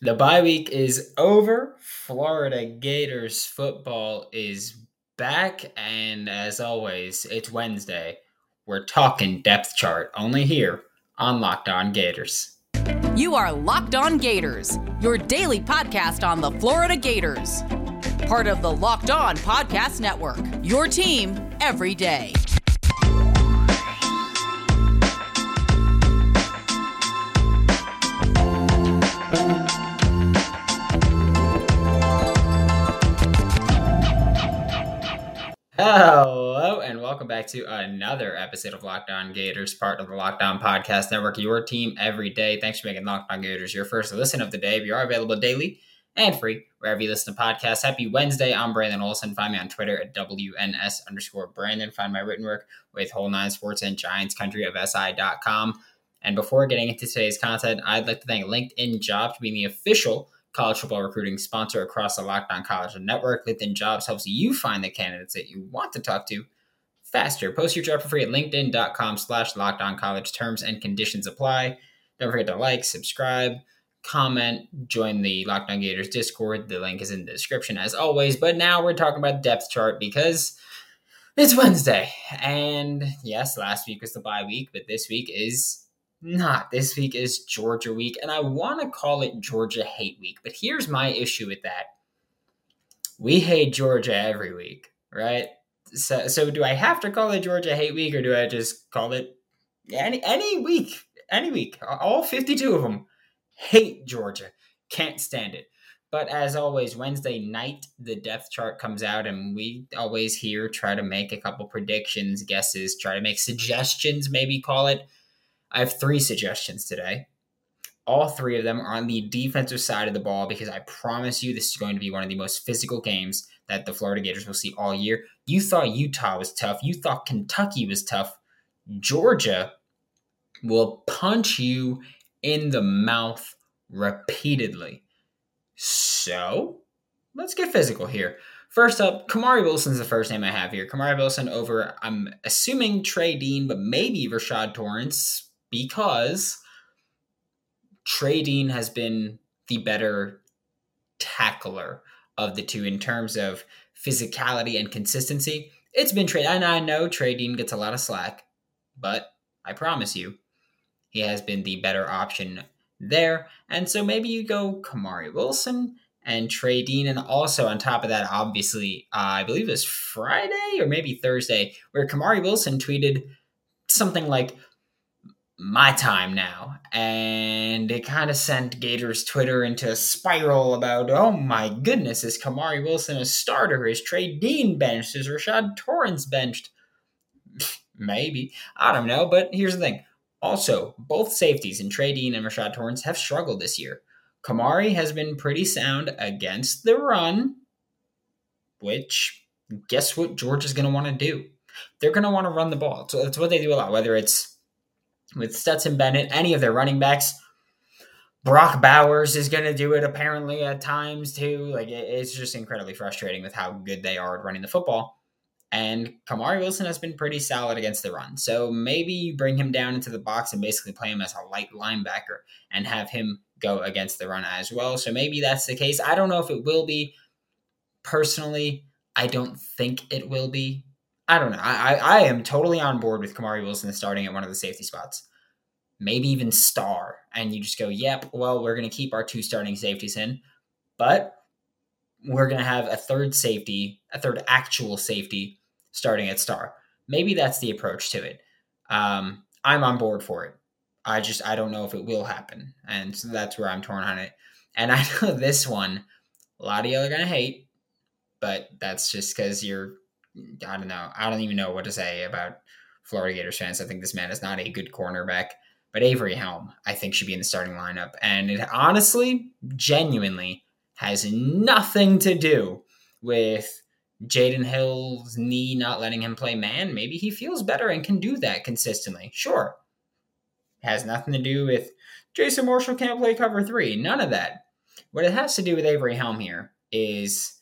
The bye week is over. Florida Gators football is back. And as always, it's Wednesday. We're talking depth chart only here on Locked On Gators. You are Locked On Gators, your daily podcast on the Florida Gators. Part of the Locked On Podcast Network, your team every day. Hello, and welcome back to another episode of Locked On Gators, part of the Locked On Podcast Network, your team every day. Thanks for making Locked On Gators your first listen of the day. We are available daily and free wherever you listen to podcasts. Happy Wednesday. I'm Brandon Olson. Find me on Twitter at WNS underscore Brandon. Find my written work with Whole Nine Sports and Giants Country of SI.com. And before getting into today's content, I'd like to thank LinkedIn Job for being the official college football recruiting sponsor across the Locked On College Network. LinkedIn Jobs helps you find the candidates that you want to talk to faster. Post your job for free at linkedin.com slash locked on college. Terms and conditions apply. Don't forget to like, subscribe, comment, join the Locked On Gators Discord. The link is in the description as always. But now we're talking about the depth chart because it's Wednesday. And yes, last week was the bye week, but this week is not. This week is Georgia week, and I want to call it Georgia hate week. But here's my issue with that. We hate Georgia every week, right? So, so do I have to call it Georgia hate week, or do I just call it any any week, any week? All fifty-two of them hate Georgia, can't stand it. But as always, Wednesday night the depth chart comes out, and we always here try to make a couple predictions, guesses, try to make suggestions, maybe call it I have three suggestions today. All three of them are on the defensive side of the ball because I promise you this is going to be one of the most physical games that the Florida Gators will see all year. You thought Utah was tough, you thought Kentucky was tough. Georgia will punch you in the mouth repeatedly. So, let's get physical here. First up, Kamari Wilson's the first name I have here. Kamari Wilson over, I'm assuming Trey Dean, but maybe Rashad Torrence because Trey Dean has been the better tackler of the two in terms of physicality and consistency. It's been Trey, and I know Trey Dean gets a lot of slack, but I promise you, he has been the better option there. And so maybe you go Kamari Wilson and Trey Dean. And also on top of that, obviously, uh, I believe it was Friday or maybe Thursday, where Kamari Wilson tweeted something like, my time now. And it kind of sent Gators Twitter into a spiral about, oh my goodness, is Kamari Wilson a starter? Is Trey Dean benched? Is Rashad Torrence benched? Maybe. I don't know. But here's the thing. Also, both safeties in Trey Dean and Rashad Torrence have struggled this year. Kamari has been pretty sound against the run, which guess what George is going to want to do? They're going to want to run the ball. So that's what they do a lot, whether it's with Stetson Bennett, any of their running backs. Brock Bowers is going to do it apparently at times too. Like it's just incredibly frustrating with how good they are at running the football. And Kamari Wilson has been pretty solid against the run. So maybe you bring him down into the box and basically play him as a light linebacker and have him go against the run as well. So maybe that's the case. I don't know if it will be. Personally, I don't think it will be. I don't know. I, I, I am totally on board with Kamari Wilson starting at one of the safety spots. Maybe even star. And you just go, yep, well, we're going to keep our two starting safeties in, but we're going to have a third safety, a third actual safety starting at star. Maybe that's the approach to it. Um, I'm on board for it. I just, I don't know if it will happen. And so that's where I'm torn on it. And I know this one, a lot of y'all are going to hate, but that's just because you're I don't know. I don't even know what to say about Florida Gators fans. I think this man is not a good cornerback. But Avery Helm, I think, should be in the starting lineup. And it honestly, genuinely, has nothing to do with Jaydon Hill's knee not letting him play man. Maybe he feels better and can do that consistently. Sure. Has nothing to do with Jason Marshall can't play cover three. None of that. What it has to do with Avery Helm here is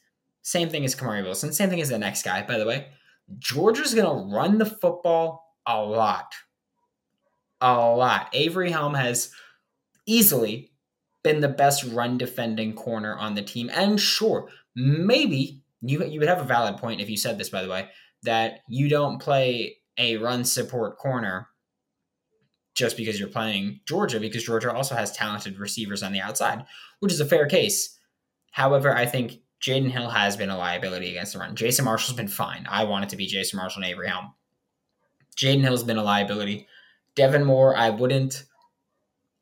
same thing as Kamari Wilson. Same thing as the next guy, by the way. Georgia's going to run the football a lot. A lot. Avery Helm has easily been the best run defending corner on the team. And sure, maybe you you would have a valid point if you said this, by the way, that you don't play a run support corner just because you're playing Georgia, because Georgia also has talented receivers on the outside, which is a fair case. However, I think Jaydon Hill has been a liability against the run. Jason Marshall's been fine. I want it to be Jason Marshall and Avery Helm. Jaydon Hill's been a liability. Devin Moore, I wouldn't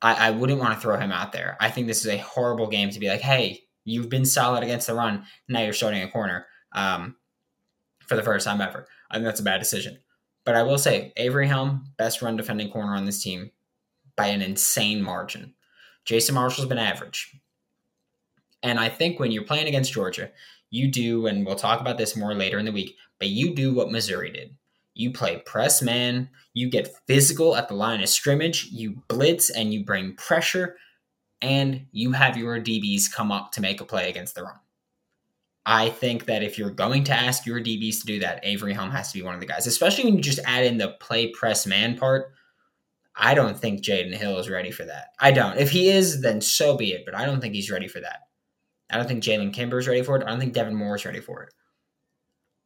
I, I wouldn't want to throw him out there. I think this is a horrible game to be like, hey, you've been solid against the run. Now you're starting a corner um, for the first time ever. I think that's a bad decision. But I will say, Avery Helm, best run defending corner on this team by an insane margin. Jason Marshall's been average. And I think when you're playing against Georgia, you do, and we'll talk about this more later in the week, but you do what Missouri did. You play press man, you get physical at the line of scrimmage, you blitz and you bring pressure, and you have your DBs come up to make a play against the run. I think that if you're going to ask your DBs to do that, Avery Helm has to be one of the guys, especially when you just add in the play press man part. I don't think Jaydon Hill is ready for that. I don't. If he is, then so be it, but I don't think he's ready for that. I don't think Jalen Kimber is ready for it. I don't think Devin Moore is ready for it.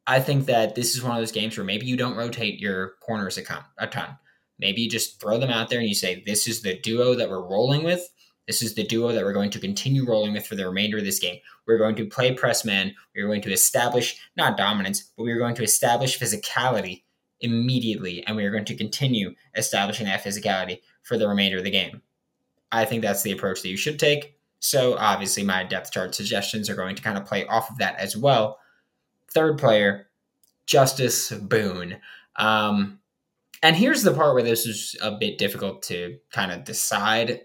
I think that this is one of those games where maybe you don't rotate your corners a, a ton. Maybe you just throw them out there and you say, this is the duo that we're rolling with. This is the duo that we're going to continue rolling with for the remainder of this game. We're going to play press man. We're going to establish, not dominance, but we're going to establish physicality immediately. And we are going to continue establishing that physicality for the remainder of the game. I think that's the approach that you should take. So obviously, my depth chart suggestions are going to kind of play off of that as well. Third player, Justice Boone. Um, and here's the part where this is a bit difficult to kind of decide.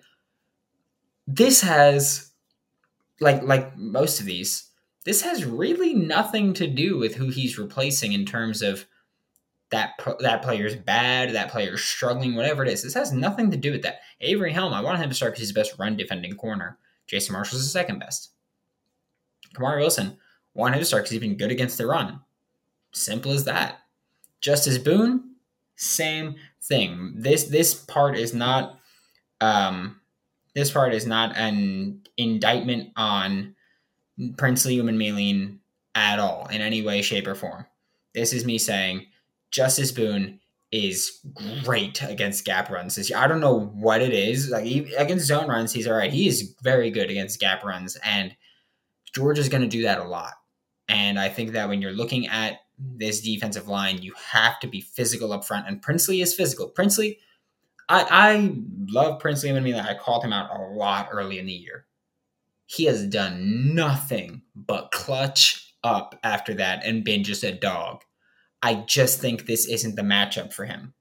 This has, like like most of these, this has really nothing to do with who he's replacing in terms of that that player's bad, that player's struggling, whatever it is. This has nothing to do with that. Avery Helm, I want him to start because he's the best run defending corner. Jason Marshall's the second best. Kamari Wilson, want him to start because he's been good against the run. Simple as that. Justice Boone, same thing. This this part is not um this part is not an indictment on Princely Umanmielen at all in any way, shape, or form. This is me saying Justice Boone is great against gap runs this year. I don't know what it is. Like he, against zone runs, he's all right. He is very good against gap runs, and George is going to do that a lot. And I think that when you're looking at this defensive line, you have to be physical up front. And Princely is physical. Princely, I, I love Princely. I mean, I called him out a lot early in the year. He has done nothing but clutch up after that and been just a dog. I just think this isn't the matchup for him.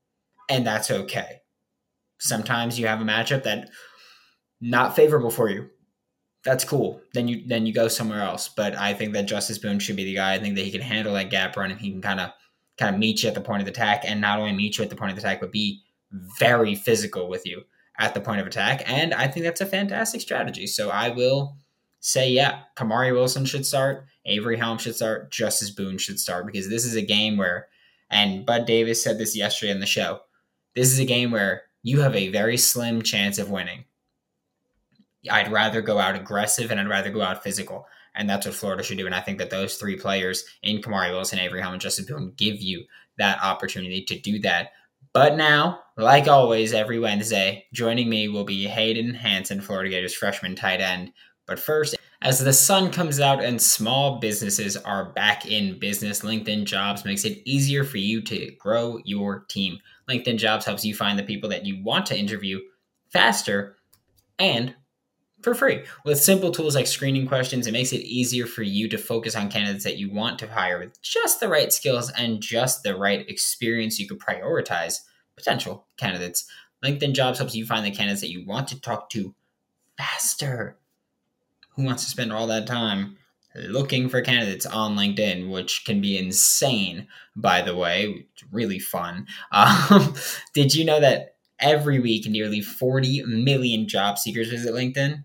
And that's okay. Sometimes you have a matchup that not favorable for you that's cool. Then you then you go somewhere else. But I think that Justice Boone should be the guy. I think that he can handle that gap run and he can kind of kind of meet you at the point of attack, and not only meet you at the point of attack, but be very physical with you at the point of attack. And I think that's a fantastic strategy. So I will say, yeah, Kamari Wilson should start, Avery Helm should start, Justice Boone should start because this is a game where, and Bud Davis said this yesterday in the show, this is a game where you have a very slim chance of winning I'd rather go out aggressive and I'd rather go out physical. And that's what Florida should do. And I think that those three players in Kamari Wilson, Avery Helm, and Justice Boone give you that opportunity to do that. But now, like always, every Wednesday, joining me will be Hayden Hansen, Florida Gators freshman tight end. But first, as the sun comes out and small businesses are back in business, LinkedIn Jobs makes it easier for you to grow your team. LinkedIn Jobs helps you find the people that you want to interview faster and for free. With simple tools like screening questions, it makes it easier for you to focus on candidates that you want to hire with just the right skills and just the right experience. You could prioritize potential candidates. LinkedIn Jobs helps you find the candidates that you want to talk to faster. Who wants to spend all that time looking for candidates on LinkedIn, which can be insane, by the way, really fun. Um, did you know that every week nearly 40 million job seekers visit LinkedIn?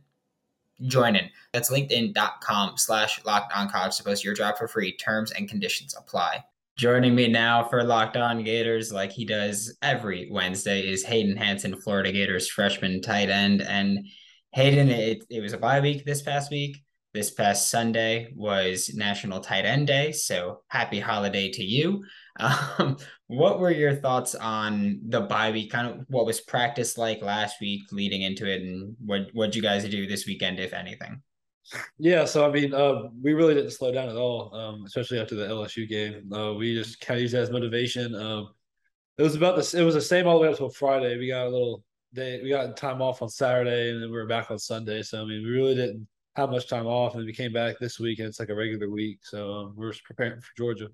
join in. That's linkedin.com slash locked on college to post your job for free. Terms and conditions apply. Joining me now for Locked On Gators, like he does every Wednesday, is Hayden Hansen, Florida Gators freshman tight end. And Hayden, it, it was a bye week this past week. This past Sunday was National Tight End Day, so happy holiday to you. Um, what were your thoughts on the bye week? Kind of what was practice like last week leading into it, and what what you guys do this weekend, if anything? Yeah, so I mean, uh, we really didn't slow down at all, um, especially after the LSU game. Uh, we just kind of used that as motivation. Um, it was about this. It was the same all the way up until Friday. We got a little day. We got time off on Saturday, and then we were back on Sunday. So I mean, we really didn't have much time off, and we came back this week, and it's like a regular week. So um, we're preparing for Georgia.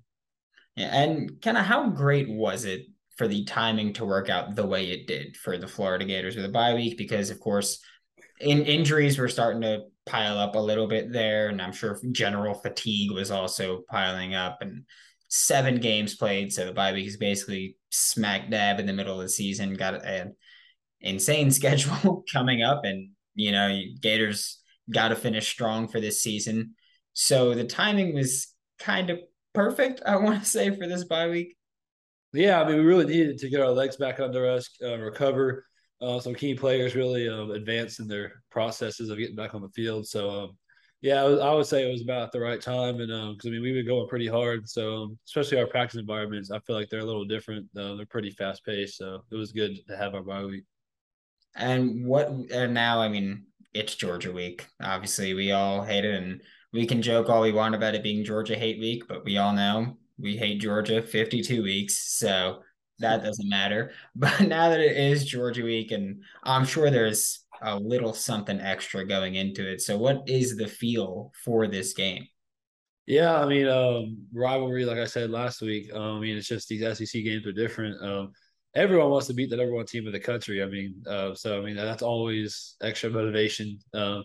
Yeah, and kind of how great was it for the timing to work out the way it did for the Florida Gators with a bye week? Because of course, in injuries were starting to pile up a little bit there, and I'm sure general fatigue was also piling up. And seven games played, so the bye week is basically smack dab in the middle of the season. Got an insane schedule coming up, and you know Gators got to finish strong for this season. So the timing was kind of perfect. I want to say for this bye week. Yeah, I mean, we really needed to get our legs back under us, uh, recover uh, some key players really um, advanced in their processes of getting back on the field. So, um, yeah, I, was, I, would say it was about the right time, and because um, I mean we were going pretty hard. So, um, especially our practice environments, I feel like they're a little different. Uh, they're pretty fast paced, so it was good to have our bye week. And what? And now, I mean, it's Georgia week. Obviously, we all hate it, and we can joke all we want about it being Georgia hate week, but we all know we hate Georgia 52 weeks. So that doesn't matter. But now that it is Georgia week, and I'm sure there's a little something extra going into it. So, what is the feel for this game? Yeah, I mean, um, rivalry, like I said last week. Um, I mean, it's just these SEC games are different. Um, everyone wants to beat the number one team in the country. I mean, uh, so I mean that's always extra motivation. Um,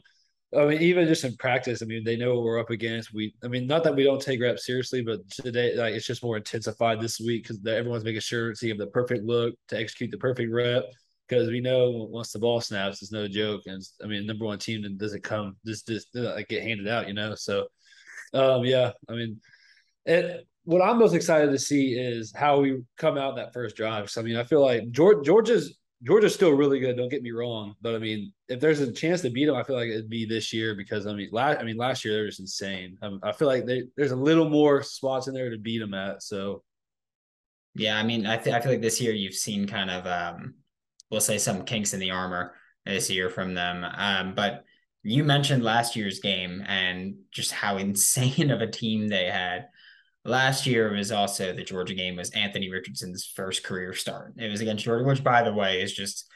I mean, even just in practice, I mean, they know what we're up against. We, I mean, not that we don't take reps seriously, but today, like, it's just more intensified this week because everyone's making sure to give the perfect look to execute the perfect rep. Because we know once the ball snaps, it's no joke. And I mean, number one team doesn't come just just like get handed out, you know. So, um, yeah, I mean, it. What I'm most excited to see is how we come out that first drive. So I mean, I feel like George, Georgia's Georgia's still really good. Don't get me wrong, but I mean, if there's a chance to beat them, I feel like it'd be this year because I mean, last I mean last year they were just insane. I, I feel like they, there's a little more spots in there to beat them at. So, yeah, I mean, I th- I feel like this year you've seen kind of um, we'll say some kinks in the armor this year from them. Um, but you mentioned last year's game and just how insane of a team they had. Last year was also the Georgia game was Anthony Richardson's first career start. It was against Georgia, which by the way is just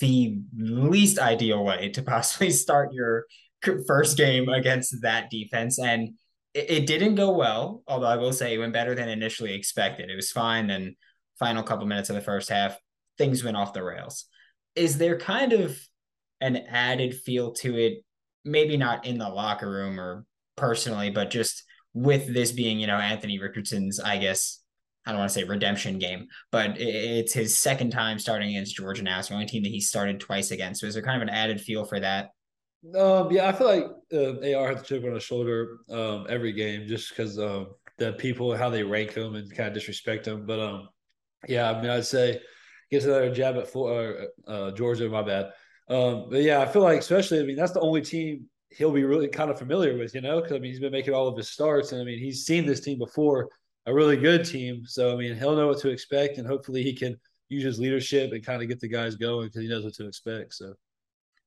the least ideal way to possibly start your first game against that defense. And it, it didn't go well, although I will say it went better than initially expected. It was fine. And final couple minutes of the first half, things went off the rails. Is there kind of an added feel to it? Maybe not in the locker room or personally, but just with this being, you know, Anthony Richardson's, I guess, I don't want to say redemption game, but it's his second time starting against Georgia now. It's the only team that he started twice against. So is there kind of an added feel for that? Um, yeah, I feel like uh, AR has to chip on his shoulder um, every game just because um, the people how they rank him and kind of disrespect him. But um, yeah, I mean, I'd say gets another jab at for, uh, uh, Georgia. My bad. Um, but yeah, I feel like especially I mean that's the only team he'll be really kind of familiar with, you know, because I mean he's been making all of his starts, and I mean he's seen this team before, a really good team. So I mean he'll know what to expect, and hopefully he can use his leadership and kind of get the guys going because he knows what to expect. So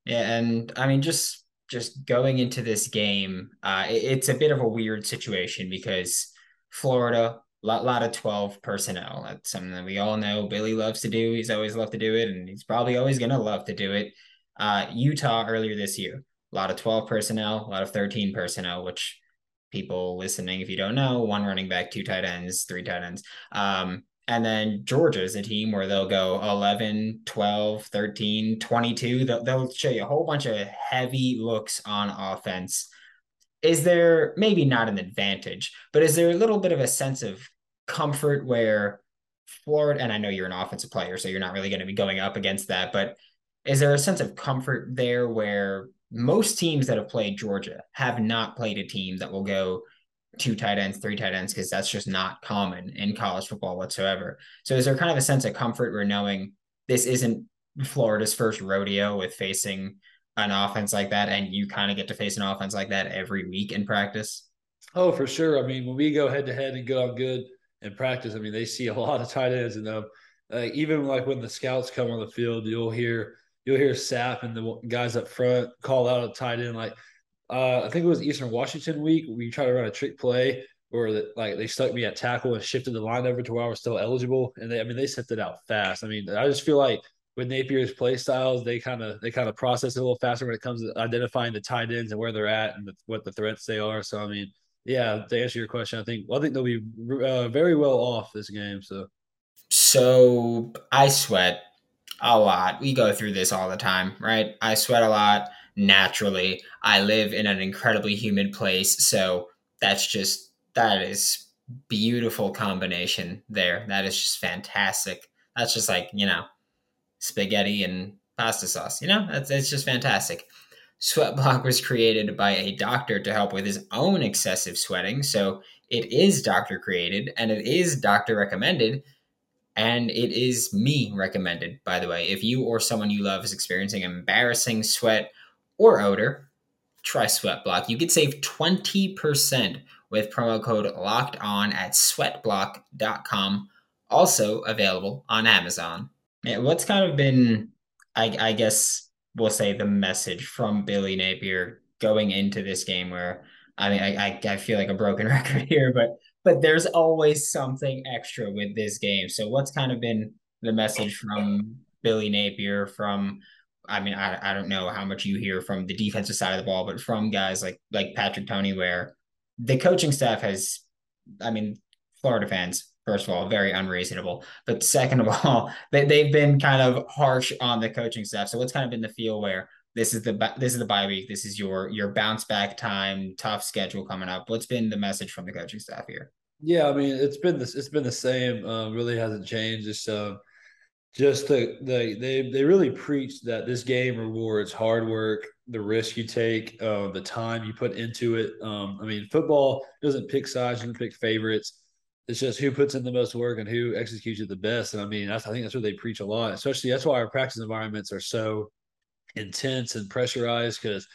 yeah, and I mean just just going into this game, uh, it, it's a bit of a weird situation because Florida. A lot, lot of 12 personnel. That's something that we all know Billy loves to do. He's always loved to do it, and he's probably always going to love to do it. Uh, Utah earlier this year, a lot of 12 personnel, a lot of 13 personnel, which people listening, if you don't know, one running back, two tight ends, three tight ends. Um, and then Georgia is a team where they'll go 11, 12, 13, 22. They'll, they'll show you a whole bunch of heavy looks on offense. Is there maybe not an advantage, but is there a little bit of a sense of comfort where Florida, and I know you're an offensive player, so you're not really going to be going up against that, but is there a sense of comfort there where most teams that have played Georgia have not played a team that will go two tight ends, three tight ends, because that's just not common in college football whatsoever. So is there kind of a sense of comfort where knowing this isn't Florida's first rodeo with facing an offense like that, and you kind of get to face an offense like that every week in practice? Oh, for sure. I mean, when we go head to head and good on good in practice, I mean, they see a lot of tight ends, and um, uh, even like when the scouts come on the field, you'll hear you'll hear Sapp and the guys up front call out a tight end. Like uh, I think it was Eastern Washington week. We tried to run a trick play where the, like they stuck me at tackle and shifted the line over to where I was still eligible, and they I mean they sent it out fast. I mean, I just feel like with Napier's play styles, they kind of they kind of process it a little faster when it comes to identifying the tight ends and where they're at and the, what the threats they are. So I mean, yeah, to answer your question, I think well, I think they'll be uh, very well off this game. So, so I sweat a lot. We go through this all the time, right? I sweat a lot naturally. I live in an incredibly humid place, so that's just that is beautiful combination there. That is just fantastic. That's just like, you know, spaghetti and pasta sauce. You know, that's it's just fantastic. Sweat block was created by a doctor to help with his own excessive sweating. So it is doctor created and it is doctor recommended. And it is me recommended, by the way. If you or someone you love is experiencing embarrassing sweat or odor, try Sweat Block. You could save 20% with promo code locked on at sweatblock.com. Also available on Amazon. Yeah, what's kind of been, I, I guess we'll say, the message from Billy Napier going into this game where I mean, I, I, feel like a broken record here, but but there's always something extra with this game. So what's kind of been the message from Billy Napier from I mean, I, I don't know how much you hear from the defensive side of the ball, but from guys like like Patrick Toney, where the coaching staff has, I mean, Florida fans first of all, very unreasonable. But second of all, they, they've been kind of harsh on the coaching staff. So what's kind of been the feel where this is the this is the bye week, this is your your bounce back time, tough schedule coming up. What's been the message from the coaching staff here? Yeah, I mean it's been this it's been the same. Um, really hasn't changed. It's uh, just the, the they they really preach that this game rewards hard work, the risk you take, uh, the time you put into it. Um, I mean, football doesn't pick sides, doesn't pick favorites it's just who puts in the most work and who executes it the best. And I mean, I think that's what they preach a lot. Especially that's why our practice environments are so intense and pressurized because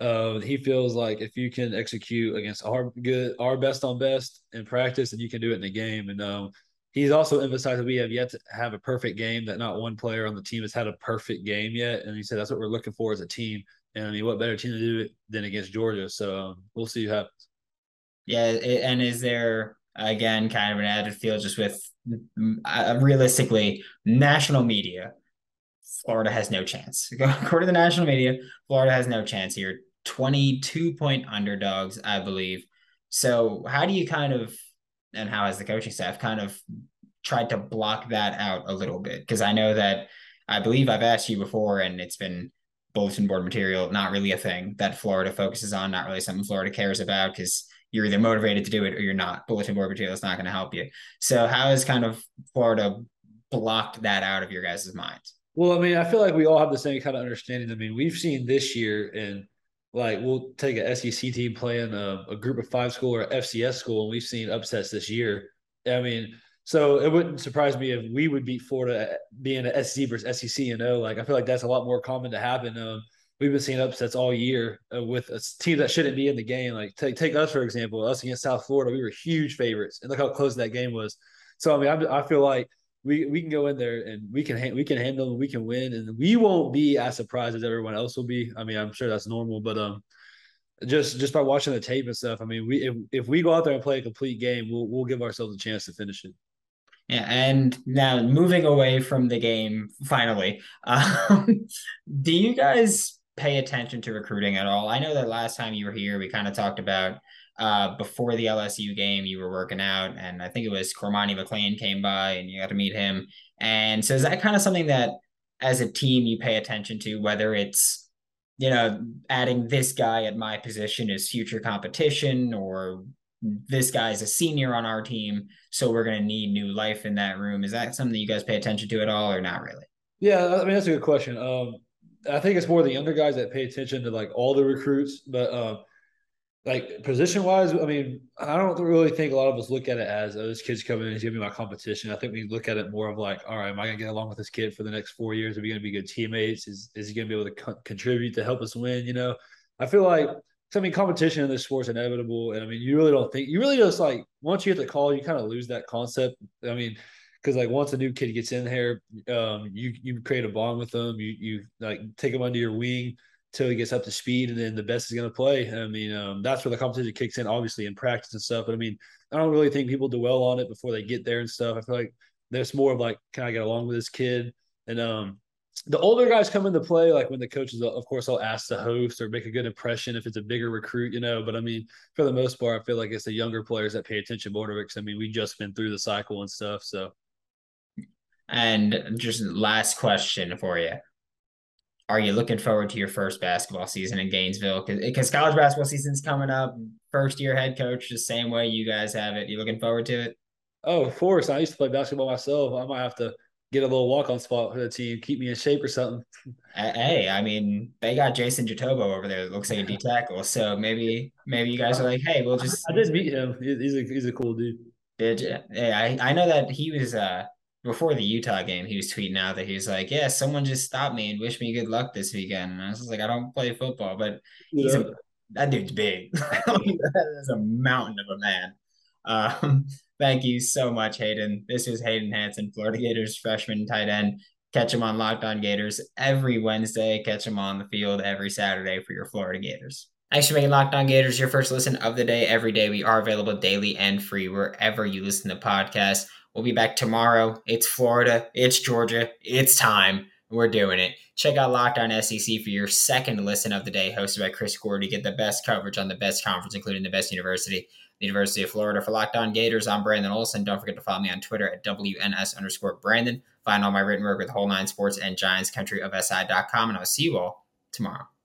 uh, he feels like if you can execute against our good, our best on best in practice, and you can do it in the game. And um, he's also emphasized that we have yet to have a perfect game. That not one player on the team has had a perfect game yet. And he said that's what we're looking for as a team. And I mean, what better team to do it than against Georgia? So um, we'll see what happens. Yeah, and is there again, kind of an added feel just with uh, realistically national media. Florida has no chance. According to the national media, Florida has no chance here. 22 point underdogs, I believe. So, how do you kind of, and how has the coaching staff kind of tried to block that out a little bit? Because I know that I believe I've asked you before, and it's been bulletin board material, not really a thing that Florida focuses on, not really something Florida cares about because you're either motivated to do it or you're not. Bulletin board material is not going to help you. So how has kind of Florida blocked that out of your guys' minds? Well, I mean, I feel like we all have the same kind of understanding. I mean, we've seen this year and like we'll take a SEC team playing a, a group of five school or FCS school, and we've seen upsets this year. I mean, so it wouldn't surprise me if we would beat Florida being a SEC versus SEC. You know, like I feel like that's a lot more common to happen. Um, we've been seeing upsets all year uh, with a team that shouldn't be in the game. Like take take us for example, us against South Florida, we were huge favorites, and look how close that game was. So I mean, I, I feel like we we can go in there and we can ha- we can handle we can win, and we won't be as surprised as everyone else will be. I mean, I'm sure that's normal, but um, just just by watching the tape and stuff, I mean, we if, if we go out there and play a complete game, we'll we'll give ourselves a chance to finish it. Yeah, and now moving away from the game, finally, um, do you guys pay attention to recruiting at all? I know that last time you were here, we kind of talked about uh, before the LSU game, you were working out, and I think it was Cormani McClain came by and you got to meet him. And so, is that kind of something that as a team you pay attention to, whether it's you know adding this guy at my position is future competition or this guy's a senior on our team, so we're going to need new life in that room. Is that something that you guys pay attention to at all, or not really? Yeah, I mean that's a good question. Um, I think it's more the younger guys that pay attention to like all the recruits, but uh, like position wise, I mean, I don't really think a lot of us look at it as oh, this kid's coming in, he's gonna be my competition. I think we look at it more of like, all right, am I gonna get along with this kid for the next four years? Are we gonna be good teammates? Is is he gonna be able to co- contribute to help us win? You know, I feel like I mean, competition in this sport's inevitable, and I mean, you really don't think you really just like once you get the call, you kind of lose that concept. I mean, because like once a new kid gets in here, um, you you create a bond with them, you you like take them under your wing till he gets up to speed, and then the best is going to play. I mean, um, that's where the competition kicks in, obviously in practice and stuff. But I mean, I don't really think people dwell on it before they get there and stuff. I feel like there's more of like, can I get along with this kid? And um, the older guys come into play, like when the coaches, of course, they'll ask the host or make a good impression if it's a bigger recruit, you know. But I mean, for the most part, I feel like it's the younger players that pay attention more to it. Because I mean, we just been through the cycle and stuff, so. And just last question for you are you looking forward to your first basketball season in Gainesville? Because college basketball season's coming up. First year head coach, the same way you guys have it. You looking forward to it? Oh, of course. I used to play basketball myself. I might have to get a little walk on spot for the team, keep me in shape or something. Hey, I mean, they got Jason Jitoboh over there. That looks like a D tackle. So maybe, maybe you guys are like, hey, we'll just. I did meet him. He's a he's a cool dude. Did you? Hey, I I know that he was uh before the Utah game, he was tweeting out that he was like, "Yeah, someone just stopped me and wished me good luck this weekend." And I was like, "I don't play football, but he's a, that dude's big. that is a mountain of a man." Um, thank you so much, Hayden. This is Hayden Hansen, Florida Gators freshman tight end. Catch him on Locked On Gators every Wednesday. Catch him on the field every Saturday for your Florida Gators. Thanks for making Locked On Gators your first listen of the day every day. We are available daily and free wherever you listen to podcasts. We'll be back tomorrow. It's Florida. It's Georgia. It's time. We're doing it. Check out Locked On SEC for your second listen of the day, hosted by Chris Gordy. Get the best coverage on the best conference, including the best university, the University of Florida. For Locked On Gators, I'm Brandon Olson. Don't forget to follow me on Twitter at WNS underscore Brandon. Find all my written work with Whole Nine Sports and Giants Country of SI.com. And I'll see you all tomorrow.